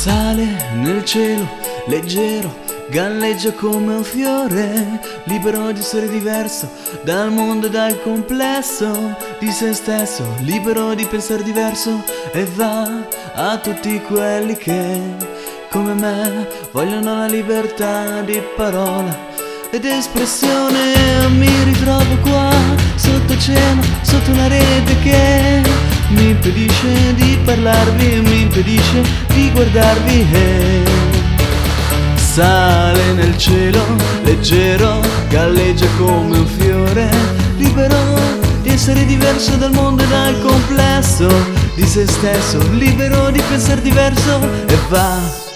Sale nel cielo, leggero, galleggia come un fiore, libero di essere diverso dal mondo e dal complesso di se stesso, libero di pensare diverso e va a tutti quelli che, come me, vogliono la libertà di parola ed espressione. Mi ritrovo qua, sotto cielo, sotto una rete che mi impedisce di parlarvi e mi impedisce di guardarvi e sale nel cielo leggero galleggia come un fiore libero di essere diverso dal mondo e dal complesso di se stesso libero di pensare diverso e va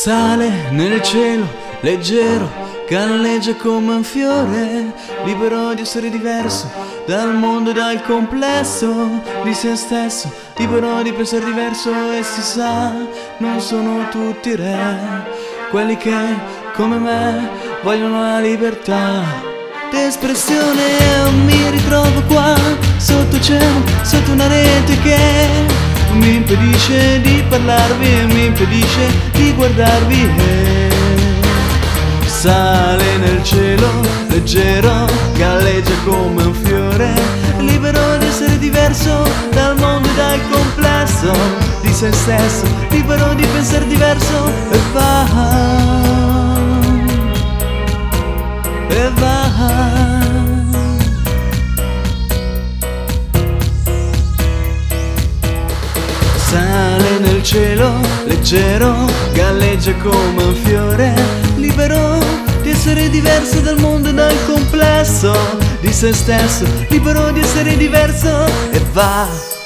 Sale nel cielo, leggero, galleggia come un fiore, libero di essere diverso dal mondo e dal complesso di se stesso, libero di pensare diverso e si sa, non sono tutti re, quelli che come me vogliono la libertà d'espressione. Mi ritrovo qua, sotto cielo, sotto una rete che mi impedisce di parlarvi e mi impedisce di guardarvi. E sale nel cielo leggero galleggia come un fiore libero di essere diverso dal mondo e dal complesso. Di se stesso libero di pensare diverso e va Sale nel cielo, leggero, galleggia come un fiore, libero di essere diverso dal mondo e dal complesso di se stesso, libero di essere diverso e va